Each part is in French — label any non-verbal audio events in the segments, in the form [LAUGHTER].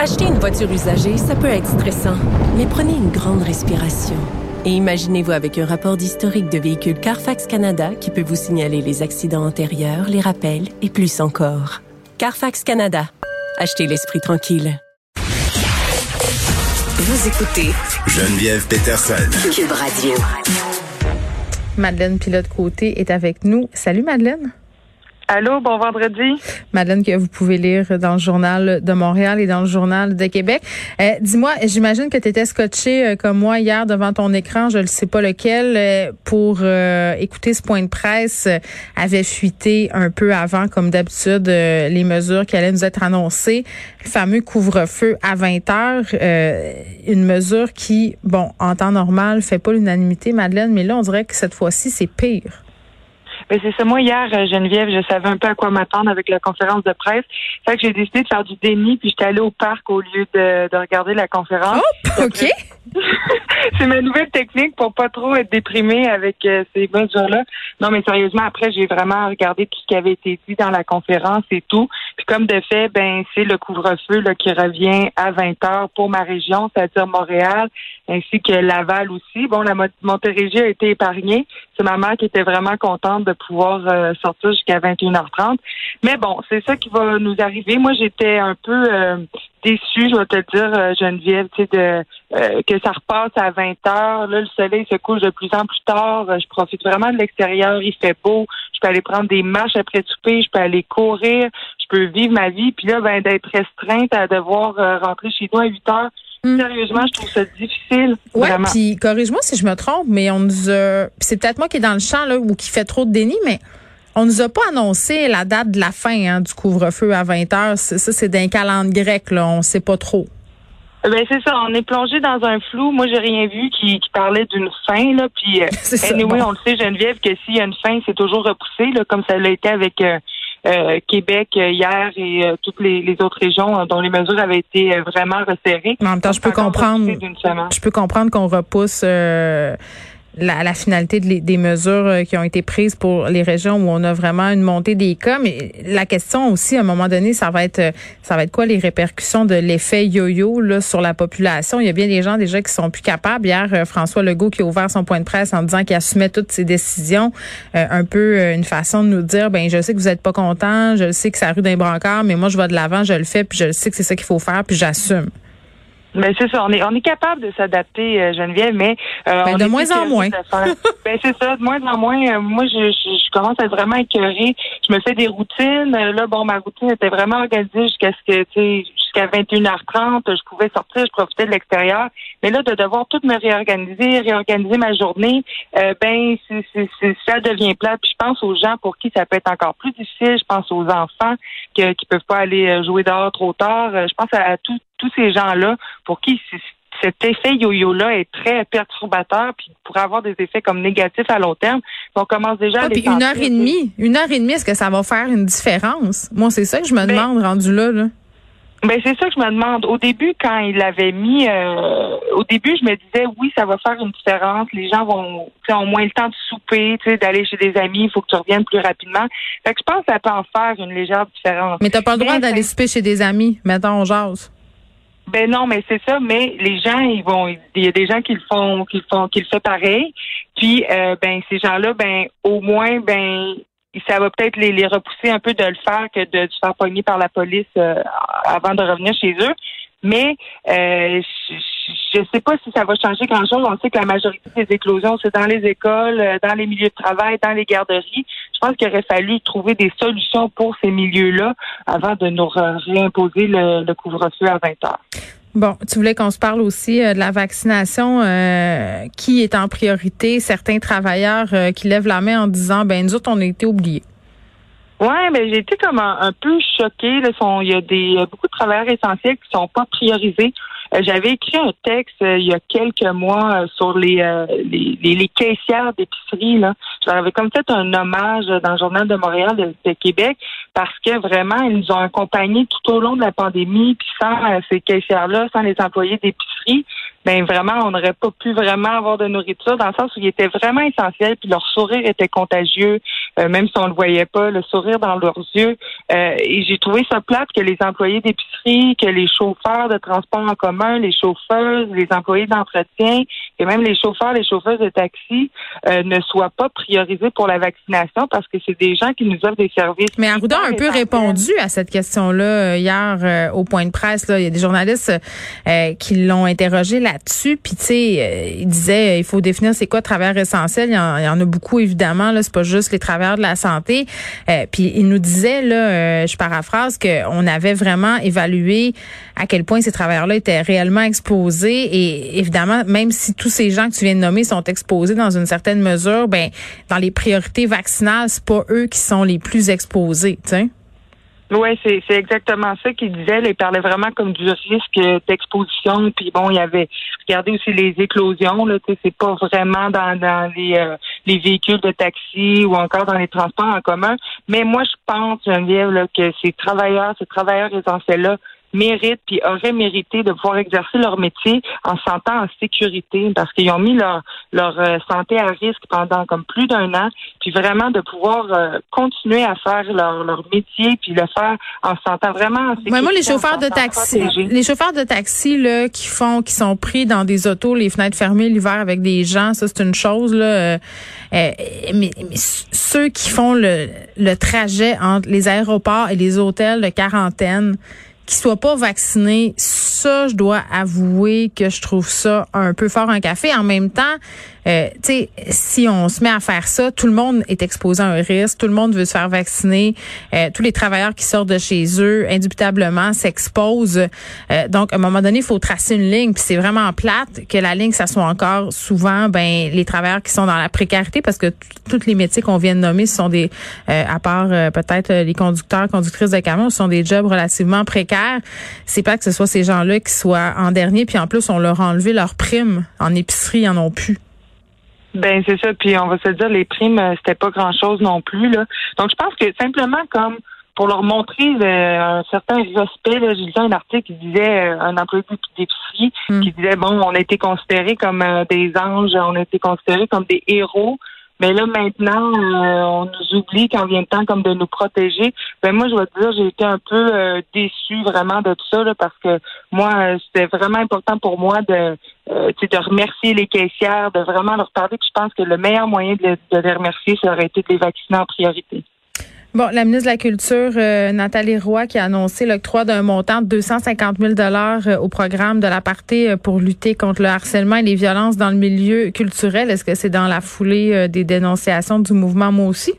Acheter une voiture usagée, ça peut être stressant, mais prenez une grande respiration. Et imaginez-vous avec un rapport d'historique de véhicule Carfax Canada qui peut vous signaler les accidents antérieurs, les rappels et plus encore. Carfax Canada. Achetez l'esprit tranquille. Vous écoutez Geneviève Peterson. Cube Radio. Madeleine Pilote-Côté est avec nous. Salut Madeleine. Allô, bon vendredi. Madeleine, que vous pouvez lire dans le journal de Montréal et dans le journal de Québec. Euh, Dis-moi, j'imagine que tu étais scotché euh, comme moi hier devant ton écran, je ne sais pas lequel, euh, pour écouter ce point de presse. avait fuité un peu avant, comme d'habitude, les mesures qui allaient nous être annoncées. Le fameux couvre-feu à 20 heures, une mesure qui, bon, en temps normal, fait pas l'unanimité, Madeleine, mais là, on dirait que cette fois-ci, c'est pire. Ben c'est ça. Moi, hier, euh, Geneviève, je savais un peu à quoi m'attendre avec la conférence de presse. Fait que j'ai décidé de faire du déni, puis j'étais allée au parc au lieu de, de regarder la conférence. Oh, OK. [LAUGHS] c'est ma nouvelle technique pour pas trop être déprimée avec euh, ces mesures-là. Non, mais sérieusement, après, j'ai vraiment regardé tout ce qui avait été dit dans la conférence et tout. Puis comme de fait, ben c'est le couvre-feu là, qui revient à 20 heures pour ma région, c'est-à-dire Montréal, ainsi que Laval aussi. Bon, la Montérégie a été épargnée. C'est ma mère qui était vraiment contente de pouvoir euh, sortir jusqu'à 21h30. Mais bon, c'est ça qui va nous arriver. Moi, j'étais un peu euh, déçue, je vais te dire, euh, Geneviève, tu sais, de que ça repasse à 20 heures. Là, le soleil se couche de plus en plus tard. Je profite vraiment de l'extérieur. Il fait beau. Je peux aller prendre des marches après souper. Je peux aller courir. Je peux vivre ma vie. Puis là, ben, d'être restreinte à devoir rentrer chez nous à 8 heures Hmm. Sérieusement, je trouve ça difficile. Ouais, puis corrige-moi si je me trompe, mais on nous a. C'est peut-être moi qui est dans le champ là ou qui fait trop de déni, mais on nous a pas annoncé la date de la fin hein, du couvre-feu à 20 heures. Ça, c'est d'un calendrier grec, là. On sait pas trop. Ben c'est ça, on est plongé dans un flou. Moi, j'ai rien vu qui, parlait d'une fin là. Puis, [LAUGHS] euh, anyway, on le sait, Geneviève, que s'il y a une fin, c'est toujours repoussé, là, comme ça l'a été avec euh, euh, Québec euh, hier et euh, toutes les, autres régions dont les mesures avaient été vraiment resserrées. En même temps, je peux comprendre. Je peux comprendre qu'on repousse la, la finalité des mesures euh, qui ont été prises pour les régions où on a vraiment une montée des cas. Mais la question aussi, à un moment donné, ça va être, ça va être quoi les répercussions de l'effet yo-yo là sur la population? Il y a bien des gens déjà qui sont plus capables. Hier, euh, François Legault qui a ouvert son point de presse en disant qu'il assumait toutes ses décisions, euh, un peu une façon de nous dire, ben je sais que vous êtes pas content, je sais que ça rue d'un brancard, mais moi je vais de l'avant, je le fais, puis je sais que c'est ça qu'il faut faire, puis j'assume. Ben c'est ça, on est on est capable de s'adapter, euh, Geneviève, mais euh, ben, de moins en moins. [LAUGHS] ben c'est ça, de moins en moins. Euh, moi, je, je, commence à être vraiment écœurée. Je me fais des routines. Là, bon, ma routine était vraiment organisée jusqu'à ce que, tu sais, jusqu'à 21h30, je pouvais sortir, je profitais de l'extérieur. Mais là, de devoir tout me réorganiser, réorganiser ma journée, ben c'est, c'est, ça devient plat. Puis je pense aux gens pour qui ça peut être encore plus difficile. Je pense aux enfants qui qui peuvent pas aller jouer dehors trop tard. Je pense à, tous ces gens-là pour qui cet effet yo-yo-là est très perturbateur puis pourrait avoir des effets comme négatifs à long terme. On commence déjà à les une heure et demie, une heure et demie, est-ce que ça va faire une différence? Moi, c'est ça que je me ben, demande rendu là. là. Ben c'est ça que je me demande. Au début, quand il l'avait mis, euh, au début, je me disais oui, ça va faire une différence. Les gens vont, ont moins le temps de souper, d'aller chez des amis. Il faut que tu reviennes plus rapidement. Fait que je pense que ça peut en faire une légère différence. Mais t'as pas le droit d'aller souper chez des amis. Mettons, on jase. Ben non, mais c'est ça. Mais les gens, ils vont. Il y a des gens qui le font, qui le font, qui le font pareil. Puis, euh, ben ces gens-là, ben au moins, ben ça va peut-être les, les repousser un peu de le faire que de, se faire pogner par la police euh, avant de revenir chez eux. Mais euh, je ne sais pas si ça va changer grand-chose. On sait que la majorité des éclosions, c'est dans les écoles, euh, dans les milieux de travail, dans les garderies. Je pense qu'il aurait fallu trouver des solutions pour ces milieux-là avant de nous réimposer le, couvre-feu à 20 heures. Bon, tu voulais qu'on se parle aussi euh, de la vaccination euh, qui est en priorité. Certains travailleurs qui lèvent la main en disant, ben nous autres, on a été oubliés. Ouais, mais j'ai été comme un, peu choquée. Il y a des beaucoup de travailleurs essentiels qui sont pas priorisés. Euh, j'avais écrit un texte euh, il y a quelques mois euh, sur les, les, les, caissières d'épicerie. Là. J'avais comme fait un hommage dans le Journal de Montréal de, Québec parce que vraiment, ils nous ont accompagnés tout au long de la pandémie. Puis sans ces caissières-là, sans les employés d'épicerie, ben vraiment, on n'aurait pas pu vraiment avoir de nourriture dans le sens où il était vraiment essentiel, puis leur sourire était contagieux, euh, même si on le voyait pas, le sourire dans leurs yeux. Euh, et j'ai trouvé ça plate que les employés d'épicerie, que les chauffeurs de transport en commun, les chauffeuses, les employés d'entretien, et même les chauffeurs, les chauffeuses de taxi euh, ne soient pas priorisés pour la vaccination parce que c'est des gens qui nous offrent des services. Mais Arruda a un peu répondu à cette question-là hier au point de presse. Là. Il y a des journalistes qui l'ont interrogé là-dessus. Puis tu sais, il disait il faut définir c'est quoi travailleur essentiel. Il y, en, a beaucoup évidemment. Là, c'est pas juste les travailleurs de la santé. puis il nous disait là euh, je paraphrase, qu'on avait vraiment évalué à quel point ces travailleurs-là étaient réellement exposés. Et évidemment, même si tous ces gens que tu viens de nommer sont exposés dans une certaine mesure, ben dans les priorités vaccinales, c'est pas eux qui sont les plus exposés. sais. Oui, c'est, exactement ça qu'il disait. il parlait vraiment comme du risque d'exposition. Puis bon, il y avait regardé aussi les éclosions. Là, c'est pas vraiment dans, dans les, euh, les véhicules de taxi ou encore dans les transports en commun. Mais moi, je pense, Geneviève, là, que ces travailleurs, ces travailleurs essentiels-là, méritent puis auraient mérité de pouvoir exercer leur métier en se sentant en sécurité parce qu'ils ont mis leur leur euh, santé à risque pendant comme plus d'un an puis vraiment de pouvoir euh, continuer à faire leur, leur métier puis le faire en se sentant vraiment en sécurité. moi les chauffeurs de taxi les chauffeurs de taxi là qui font qui sont pris dans des autos les fenêtres fermées l'hiver avec des gens ça c'est une chose là euh, mais, mais, ceux qui font le le trajet entre les aéroports et les hôtels de quarantaine qui soient pas vaccinés, ça, je dois avouer que je trouve ça un peu fort un café. En même temps, euh, tu sais, si on se met à faire ça, tout le monde est exposé à un risque, tout le monde veut se faire vacciner, euh, tous les travailleurs qui sortent de chez eux, indubitablement, s'exposent. Euh, donc, à un moment donné, il faut tracer une ligne, puis c'est vraiment plate que la ligne, ça soit encore souvent, ben, les travailleurs qui sont dans la précarité, parce que tous les métiers qu'on vient de nommer, ce sont des, à part peut-être les conducteurs, conductrices de camions, ce sont des jobs relativement précaires. C'est pas que ce soit ces gens-là qui soient en dernier, puis en plus, on leur a enlevé leur prime en épicerie, ils en ont plus. Ben c'est ça. Puis on va se dire les primes, euh, c'était pas grand chose non plus là. Donc je pense que simplement comme pour leur montrer un certain respect, là, j'ai lu un article qui disait euh, un employé d'épicerie hmm. qui disait bon, on a été considérés comme euh, des anges, on a été considérés comme des héros. Mais là, maintenant, euh, on nous oublie quand vient le temps comme de nous protéger. Ben moi, je vais te dire, j'ai été un peu euh, déçue vraiment de tout ça, là, parce que moi, euh, c'était vraiment important pour moi de, de remercier les caissières, de vraiment leur parler. Puis je pense que le meilleur moyen de, de les remercier, ça aurait été de les vacciner en priorité. Bon, la ministre de la Culture, euh, Nathalie Roy, qui a annoncé l'octroi d'un montant de 250 000 dollars euh, au programme de la partie euh, pour lutter contre le harcèlement et les violences dans le milieu culturel. Est-ce que c'est dans la foulée des dénonciations du mouvement Moi aussi?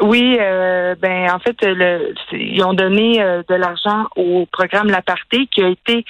Oui, ben en fait, le, ils ont donné de l'argent au programme La Partie qui a été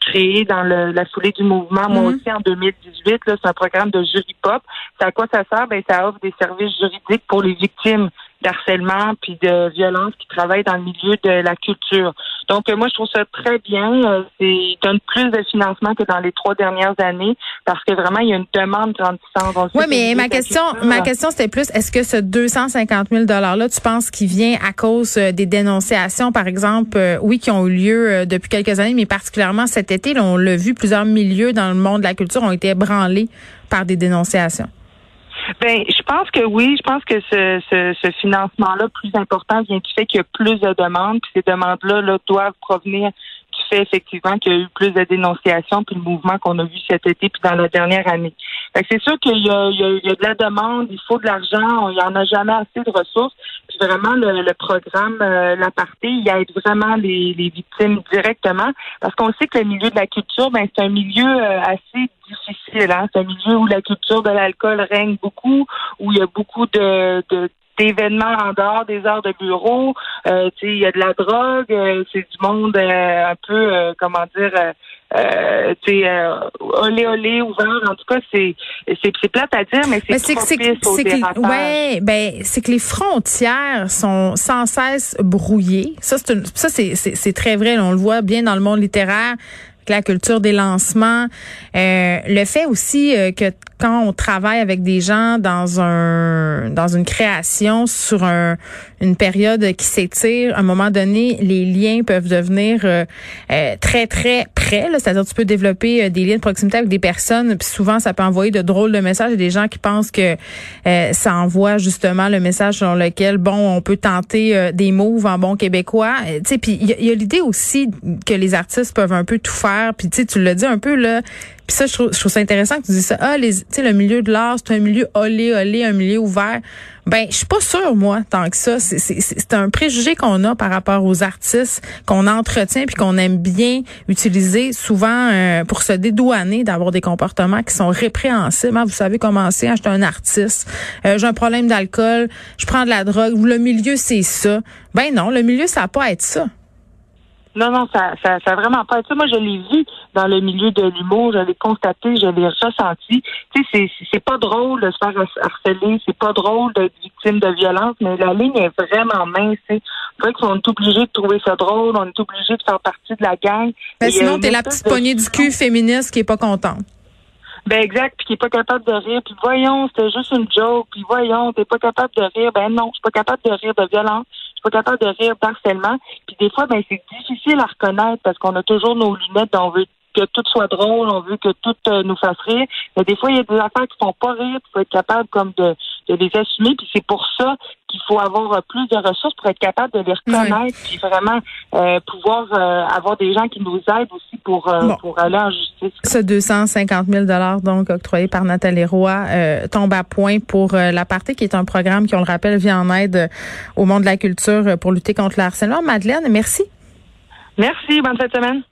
créé dans la foulée du mouvement Moi mhm. aussi en 2018. C'est un programme de jury pop. C'est à quoi ça sert? Ben ça offre des services juridiques pour les victimes d'harcèlement puis de violence qui travaillent dans le milieu de la culture. Donc, euh, moi, je trouve ça très bien. Euh, c'est donne plus de financement que dans les trois dernières années parce que vraiment, il y a une demande grandissante. Oui, mais ma question, ma question, c'était plus, est-ce que ce 250 000 $-là, tu penses qu'il vient à cause euh, des dénonciations, par exemple, oui, qui ont eu lieu depuis quelques années, mais particulièrement cet été, là, on l'a vu, plusieurs milieux dans le monde de la culture ont été ébranlés par des dénonciations. Ben, je pense que oui. Je pense que ce, ce, ce financement-là plus important vient du fait qu'il y a plus de demandes, puis ces demandes-là là, doivent provenir fait effectivement qu'il y a eu plus de dénonciations, puis le mouvement qu'on a vu cet été, puis dans la dernière année. c'est sûr qu'il y y, y a de la demande, il faut de l'argent, il n'y en a jamais assez de ressources. Puis vraiment, le, le programme euh, La Partie, il aide vraiment les, les victimes directement, parce qu'on sait que le milieu de la culture, ben c'est un milieu euh, assez difficile. Hein? C'est un milieu où la culture de l'alcool règne beaucoup, où il y a beaucoup de, d'événements en dehors des heures de bureau. Euh, il y a de la drogue, euh, c'est du monde euh, un peu, euh, comment dire, euh, tu olé olé ouvert. En tout cas, c'est c'est plate à dire, mais c'est que, ouais, ben c'est que les frontières sont sans cesse brouillées. Ça c'est ça c'est c'est très vrai. on le voit bien dans le monde littéraire la culture des lancements, euh, le fait aussi euh, que quand on travaille avec des gens dans un dans une création sur un une période qui s'étire. À un moment donné, les liens peuvent devenir euh, euh, très, très près. C'est-à-dire tu peux développer des liens de proximité avec des personnes, puis souvent, ça peut envoyer de drôles de messages. Il y a des gens qui pensent que ça envoie justement le message sur lequel, bon, on peut tenter des moves en bon québécois. Tu sais, puis il y a, l'idée aussi que les artistes peuvent un peu tout faire. Puis tu sais, tu l'as dit un peu, là, puis ça, je trouve, je trouve ça intéressant que tu dises ça. Ah, les, le milieu de l'art, c'est un milieu olé, olé, un milieu ouvert. Ben, je suis pas sûre, moi, tant que ça. C'est un préjugé qu'on a par rapport aux artistes, qu'on entretient puis qu'on aime bien utiliser souvent euh, pour se dédouaner d'avoir des comportements qui sont répréhensibles. Hein, vous savez comment c'est, hein, je suis un artiste, euh, j'ai un problème d'alcool, je prends de la drogue, le milieu, c'est ça. Ben non, le milieu, ça n'a pas être ça. Non, non, ça, ça, ça vraiment pas ça. Moi, je l'ai vu dans le milieu de l'humour, je l'ai constaté, je l'ai ressenti. Tu sais, c'est, c'est pas drôle de se faire harceler, c'est pas drôle d'être victime de violence, mais la ligne est vraiment mince. C'est vrai qu'on est obligé de trouver ça drôle, on est obligé de faire partie de la gang. Ben, sinon, euh, t'es la petite poignée du cul féministe qui est pas contente. Ben exact, puis qui est pas capable de rire, puis voyons, c'était juste une joke, puis voyons, t'es pas capable de rire, ben non, je suis pas capable de rire de violence, suis pas capable de rire partiellement. Puis des fois, ben c'est difficile à reconnaître parce qu'on a toujours nos lunettes, on veut que tout soit drôle, on veut que tout euh, nous fasse rire. Mais des fois, il y a des affaires qui font pas rire, il faut être capable comme de, de les assumer. Puis c'est pour ça qu'il faut avoir euh, plus de ressources pour être capable de les reconnaître, puis vraiment euh, pouvoir avoir des gens qui nous aident aussi pour, pour aller en justice. Ce 250 000 donc octroyé par Nathalie Roy tombe à point pour la partie qui est un programme qui, on le rappelle, vient en aide au monde de la culture pour lutter contre le harcèlement. Madeleine, merci. Merci, bonne fin de semaine.